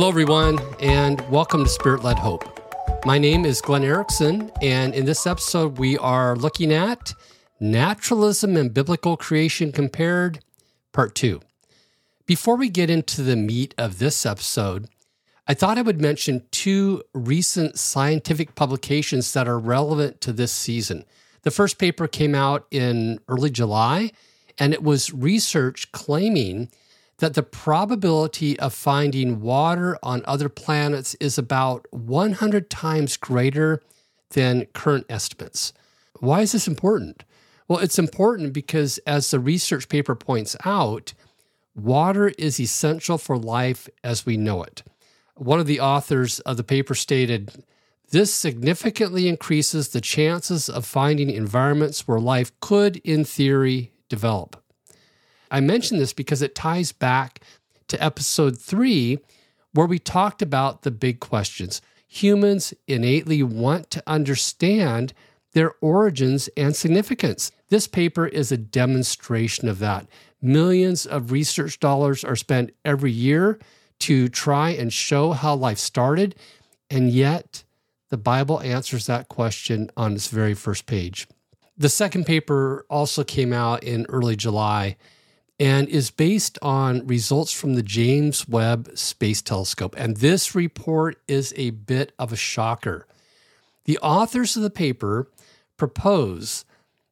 Hello, everyone, and welcome to Spirit Led Hope. My name is Glenn Erickson, and in this episode, we are looking at Naturalism and Biblical Creation Compared, Part 2. Before we get into the meat of this episode, I thought I would mention two recent scientific publications that are relevant to this season. The first paper came out in early July, and it was research claiming that the probability of finding water on other planets is about 100 times greater than current estimates. Why is this important? Well, it's important because, as the research paper points out, water is essential for life as we know it. One of the authors of the paper stated, this significantly increases the chances of finding environments where life could, in theory, develop. I mention this because it ties back to episode three, where we talked about the big questions. Humans innately want to understand their origins and significance. This paper is a demonstration of that. Millions of research dollars are spent every year to try and show how life started, and yet the Bible answers that question on its very first page. The second paper also came out in early July and is based on results from the James Webb Space Telescope. And this report is a bit of a shocker. The authors of the paper propose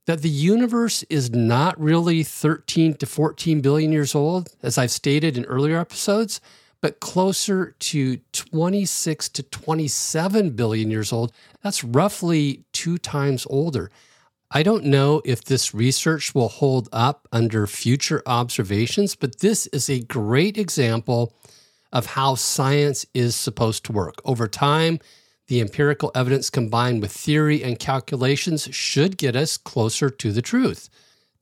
that the universe is not really 13 to 14 billion years old, as I've stated in earlier episodes, but closer to 26 to 27 billion years old. That's roughly two times older. I don't know if this research will hold up under future observations, but this is a great example of how science is supposed to work. Over time, the empirical evidence combined with theory and calculations should get us closer to the truth.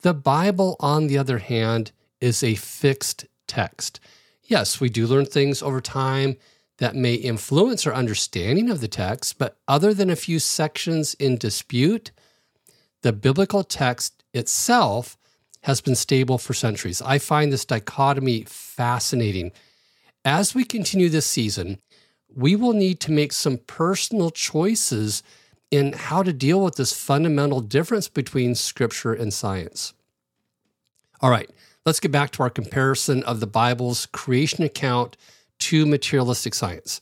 The Bible, on the other hand, is a fixed text. Yes, we do learn things over time that may influence our understanding of the text, but other than a few sections in dispute, the biblical text itself has been stable for centuries. I find this dichotomy fascinating. As we continue this season, we will need to make some personal choices in how to deal with this fundamental difference between scripture and science. All right, let's get back to our comparison of the Bible's creation account to materialistic science.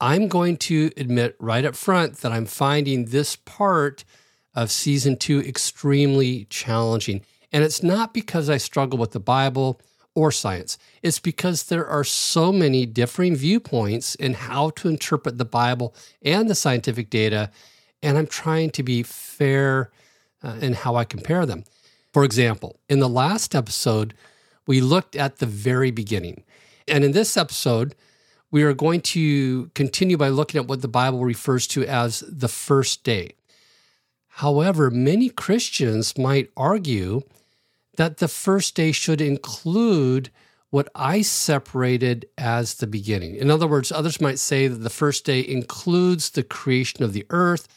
I'm going to admit right up front that I'm finding this part of season two extremely challenging. And it's not because I struggle with the Bible or science, it's because there are so many differing viewpoints in how to interpret the Bible and the scientific data. And I'm trying to be fair uh, in how I compare them. For example, in the last episode, we looked at the very beginning. And in this episode, we are going to continue by looking at what the Bible refers to as the first day. However, many Christians might argue that the first day should include what I separated as the beginning. In other words, others might say that the first day includes the creation of the earth,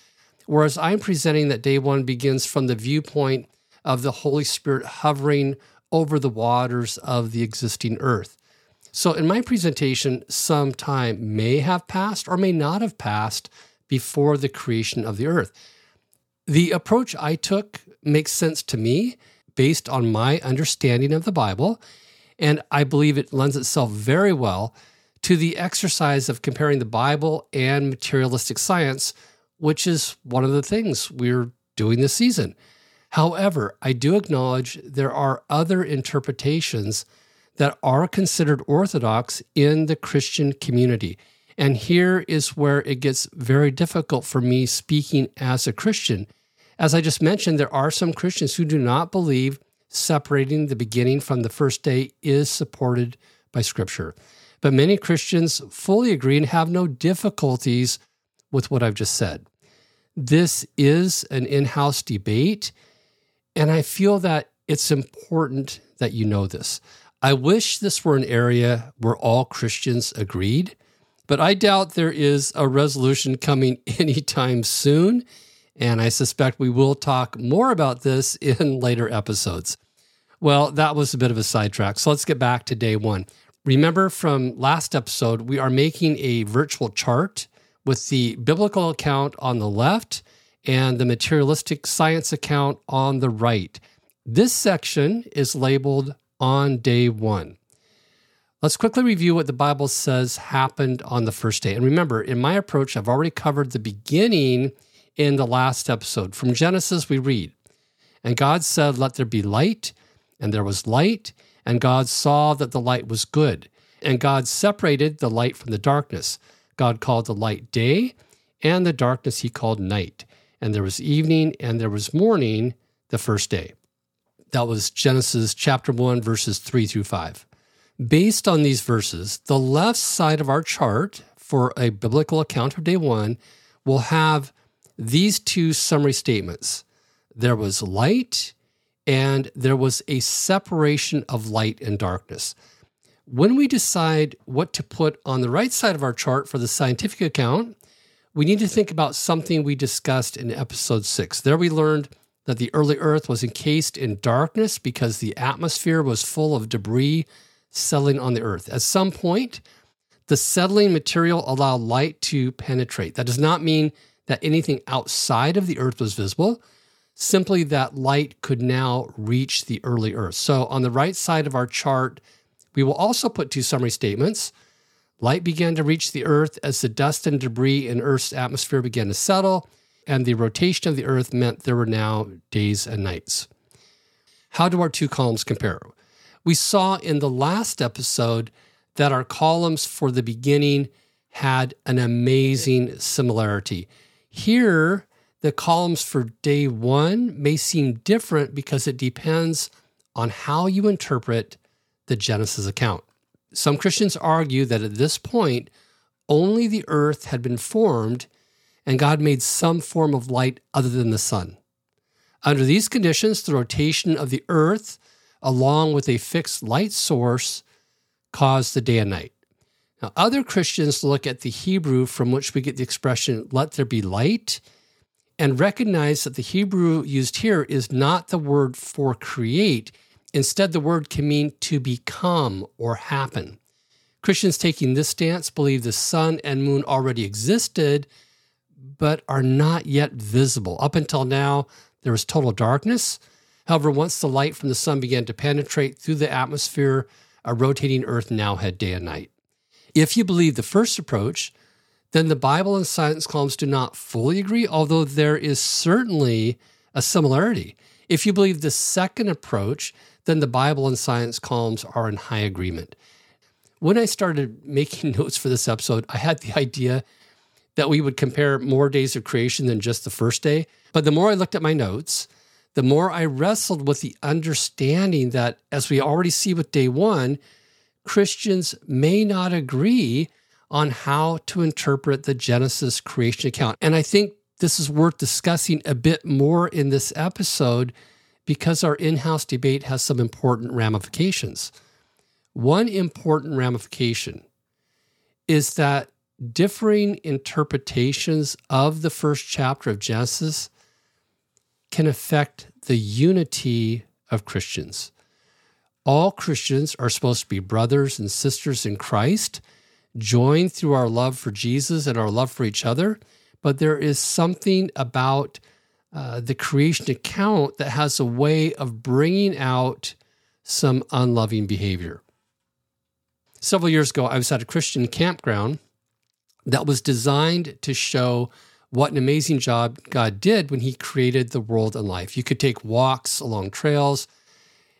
whereas I'm presenting that day one begins from the viewpoint of the Holy Spirit hovering over the waters of the existing earth. So, in my presentation, some time may have passed or may not have passed before the creation of the earth. The approach I took makes sense to me based on my understanding of the Bible, and I believe it lends itself very well to the exercise of comparing the Bible and materialistic science, which is one of the things we're doing this season. However, I do acknowledge there are other interpretations that are considered orthodox in the Christian community. And here is where it gets very difficult for me speaking as a Christian. As I just mentioned, there are some Christians who do not believe separating the beginning from the first day is supported by Scripture. But many Christians fully agree and have no difficulties with what I've just said. This is an in house debate, and I feel that it's important that you know this. I wish this were an area where all Christians agreed, but I doubt there is a resolution coming anytime soon. And I suspect we will talk more about this in later episodes. Well, that was a bit of a sidetrack. So let's get back to day one. Remember from last episode, we are making a virtual chart with the biblical account on the left and the materialistic science account on the right. This section is labeled on day one. Let's quickly review what the Bible says happened on the first day. And remember, in my approach, I've already covered the beginning in the last episode. From Genesis, we read, And God said, Let there be light, and there was light. And God saw that the light was good. And God separated the light from the darkness. God called the light day, and the darkness he called night. And there was evening, and there was morning the first day. That was Genesis chapter 1, verses 3 through 5. Based on these verses, the left side of our chart for a biblical account of day one will have these two summary statements there was light and there was a separation of light and darkness. When we decide what to put on the right side of our chart for the scientific account, we need to think about something we discussed in episode six. There we learned that the early Earth was encased in darkness because the atmosphere was full of debris settling on the Earth. At some point, the settling material allowed light to penetrate. That does not mean that anything outside of the Earth was visible simply that light could now reach the early Earth. So on the right side of our chart, we will also put two summary statements. Light began to reach the Earth as the dust and debris in Earth's atmosphere began to settle, and the rotation of the Earth meant there were now days and nights. How do our two columns compare? We saw in the last episode that our columns for the beginning had an amazing similarity. Here, the columns for day one may seem different because it depends on how you interpret the Genesis account. Some Christians argue that at this point, only the earth had been formed and God made some form of light other than the sun. Under these conditions, the rotation of the earth, along with a fixed light source, caused the day and night. Now, other Christians look at the Hebrew from which we get the expression, let there be light, and recognize that the Hebrew used here is not the word for create. Instead, the word can mean to become or happen. Christians taking this stance believe the sun and moon already existed, but are not yet visible. Up until now, there was total darkness. However, once the light from the sun began to penetrate through the atmosphere, a rotating earth now had day and night. If you believe the first approach, then the Bible and science columns do not fully agree, although there is certainly a similarity. If you believe the second approach, then the Bible and science columns are in high agreement. When I started making notes for this episode, I had the idea that we would compare more days of creation than just the first day. But the more I looked at my notes, the more I wrestled with the understanding that, as we already see with day one, Christians may not agree on how to interpret the Genesis creation account. And I think this is worth discussing a bit more in this episode because our in house debate has some important ramifications. One important ramification is that differing interpretations of the first chapter of Genesis can affect the unity of Christians. All Christians are supposed to be brothers and sisters in Christ joined through our love for Jesus and our love for each other. But there is something about uh, the creation account that has a way of bringing out some unloving behavior. Several years ago, I was at a Christian campground that was designed to show what an amazing job God did when He created the world and life. You could take walks along trails,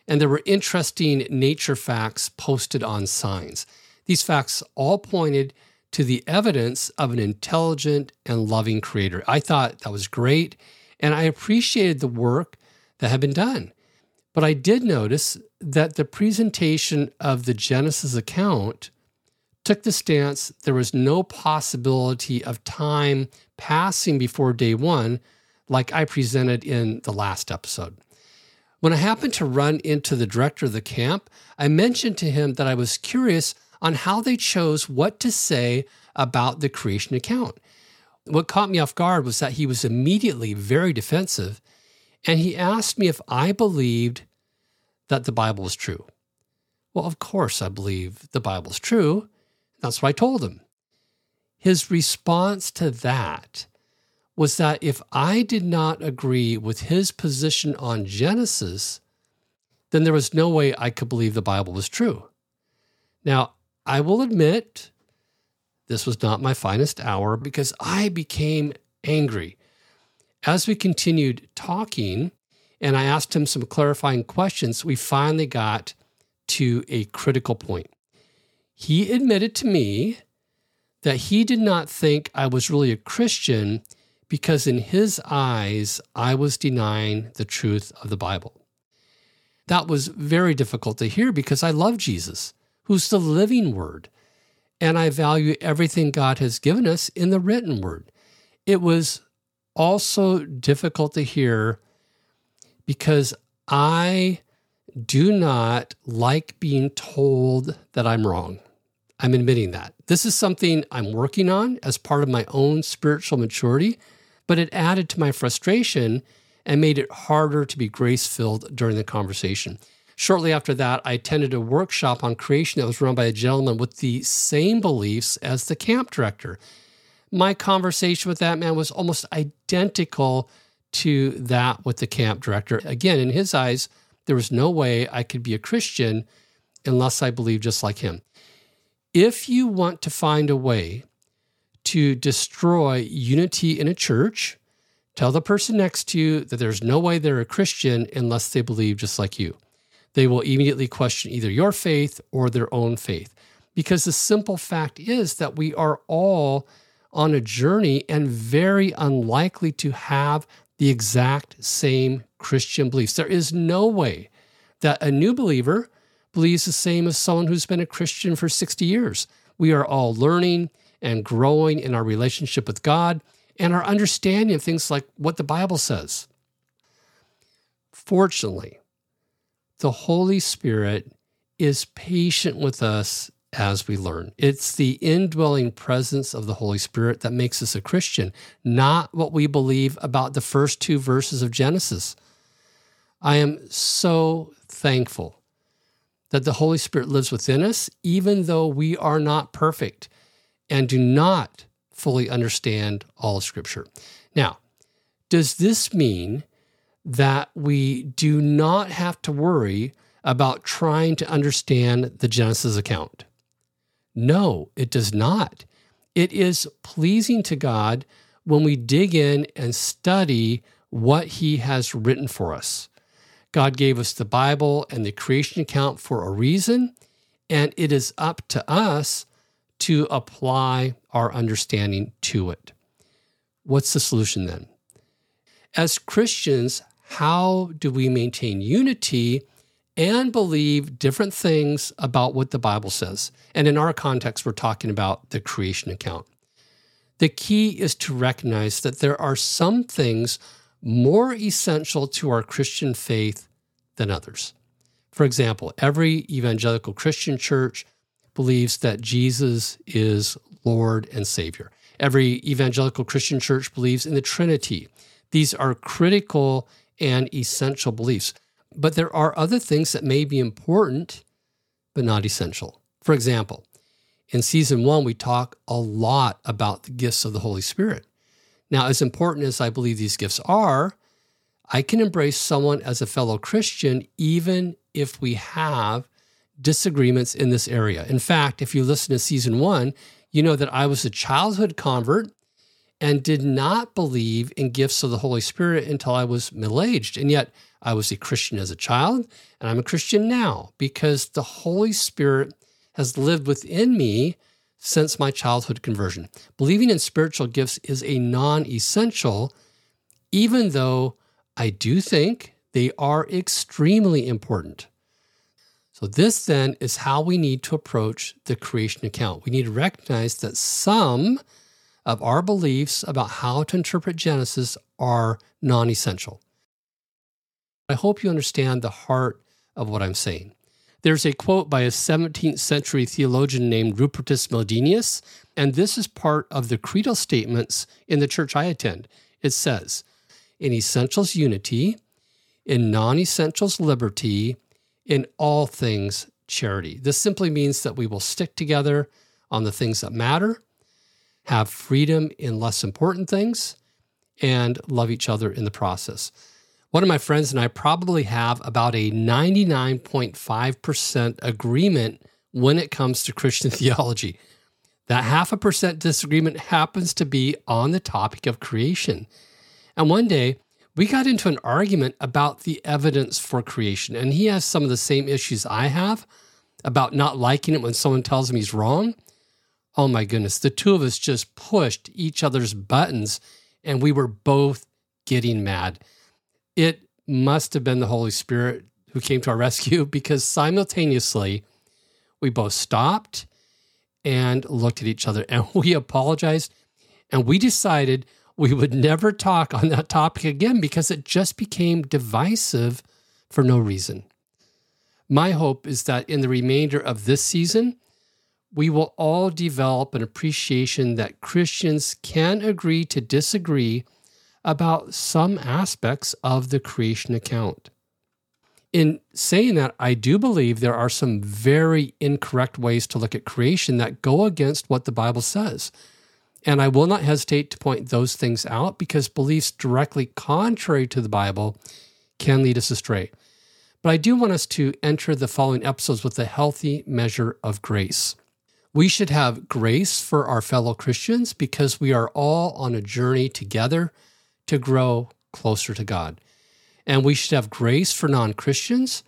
and there were interesting nature facts posted on signs. These facts all pointed to the evidence of an intelligent and loving creator. I thought that was great, and I appreciated the work that had been done. But I did notice that the presentation of the Genesis account took the stance there was no possibility of time passing before day one, like I presented in the last episode. When I happened to run into the director of the camp, I mentioned to him that I was curious on how they chose what to say about the creation account. What caught me off guard was that he was immediately very defensive, and he asked me if I believed that the Bible was true. Well, of course, I believe the Bible's true. That's what I told him. His response to that was that if I did not agree with his position on Genesis, then there was no way I could believe the Bible was true. Now, I will admit this was not my finest hour because I became angry. As we continued talking and I asked him some clarifying questions, we finally got to a critical point. He admitted to me that he did not think I was really a Christian because, in his eyes, I was denying the truth of the Bible. That was very difficult to hear because I love Jesus, who's the living word, and I value everything God has given us in the written word. It was also difficult to hear because I do not like being told that I'm wrong. I'm admitting that. This is something I'm working on as part of my own spiritual maturity, but it added to my frustration and made it harder to be grace filled during the conversation. Shortly after that, I attended a workshop on creation that was run by a gentleman with the same beliefs as the camp director. My conversation with that man was almost identical to that with the camp director. Again, in his eyes, there was no way I could be a Christian unless I believed just like him. If you want to find a way to destroy unity in a church, tell the person next to you that there's no way they're a Christian unless they believe just like you. They will immediately question either your faith or their own faith. Because the simple fact is that we are all on a journey and very unlikely to have the exact same Christian beliefs. There is no way that a new believer believes the same as someone who's been a Christian for 60 years. We are all learning and growing in our relationship with God and our understanding of things like what the Bible says. Fortunately, the Holy Spirit is patient with us as we learn. It's the indwelling presence of the Holy Spirit that makes us a Christian, not what we believe about the first two verses of Genesis. I am so thankful that the Holy Spirit lives within us, even though we are not perfect and do not fully understand all of Scripture. Now, does this mean that we do not have to worry about trying to understand the Genesis account? No, it does not. It is pleasing to God when we dig in and study what He has written for us. God gave us the Bible and the creation account for a reason, and it is up to us to apply our understanding to it. What's the solution then? As Christians, how do we maintain unity and believe different things about what the Bible says. And in our context, we're talking about the creation account. The key is to recognize that there are some things more essential to our Christian faith than others. For example, every evangelical Christian church believes that Jesus is Lord and Savior. Every evangelical Christian church believes in the Trinity. These are critical and essential beliefs. But there are other things that may be important, but not essential. For example, in season one, we talk a lot about the gifts of the Holy Spirit. Now, as important as I believe these gifts are, I can embrace someone as a fellow Christian even if we have disagreements in this area. In fact, if you listen to season one, you know that I was a childhood convert and did not believe in gifts of the Holy Spirit until I was middle aged. And yet, I was a Christian as a child, and I'm a Christian now because the Holy Spirit has lived within me since my childhood conversion. Believing in spiritual gifts is a non essential, even though I do think they are extremely important. So, this then is how we need to approach the creation account. We need to recognize that some of our beliefs about how to interpret Genesis are non essential. I hope you understand the heart of what I'm saying. There's a quote by a 17th century theologian named Rupertus Meldenius, and this is part of the creedal statements in the church I attend. It says, In essentials, unity, in non essentials, liberty, in all things, charity. This simply means that we will stick together on the things that matter, have freedom in less important things, and love each other in the process. One of my friends and I probably have about a 99.5% agreement when it comes to Christian theology. That half a percent disagreement happens to be on the topic of creation. And one day, we got into an argument about the evidence for creation. And he has some of the same issues I have about not liking it when someone tells him he's wrong. Oh my goodness, the two of us just pushed each other's buttons and we were both getting mad it must have been the Holy Spirit who came to our rescue because simultaneously we both stopped and looked at each other and we apologized and we decided we would never talk on that topic again because it just became divisive for no reason. My hope is that in the remainder of this season, we will all develop an appreciation that Christians can agree to disagree about some aspects of the creation account. In saying that, I do believe there are some very incorrect ways to look at creation that go against what the Bible says. And I will not hesitate to point those things out because beliefs directly contrary to the Bible can lead us astray. But I do want us to enter the following episodes with a healthy measure of grace. We should have grace for our fellow Christians because we are all on a journey together to grow closer to God. And we should have grace for non Christians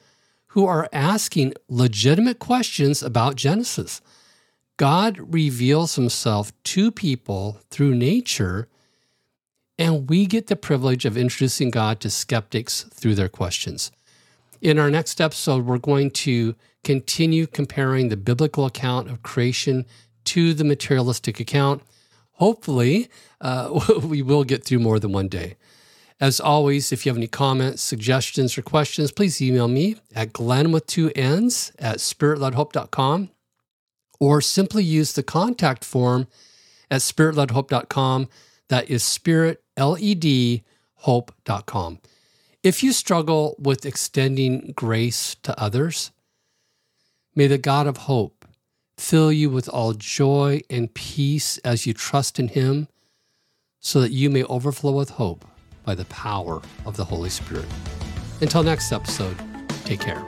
who are asking legitimate questions about Genesis. God reveals himself to people through nature, and we get the privilege of introducing God to skeptics through their questions. In our next episode, we're going to continue comparing the biblical account of creation to the materialistic account hopefully, uh, we will get through more than one day. As always, if you have any comments, suggestions, or questions, please email me at glenn with two n's at spiritledhope.com or simply use the contact form at spiritledhope.com. That is spirit, L-E-D, hope.com. If you struggle with extending grace to others, may the God of hope fill you with all joy and peace as you trust in Him, so that you may overflow with hope by the power of the Holy Spirit. Until next episode, take care.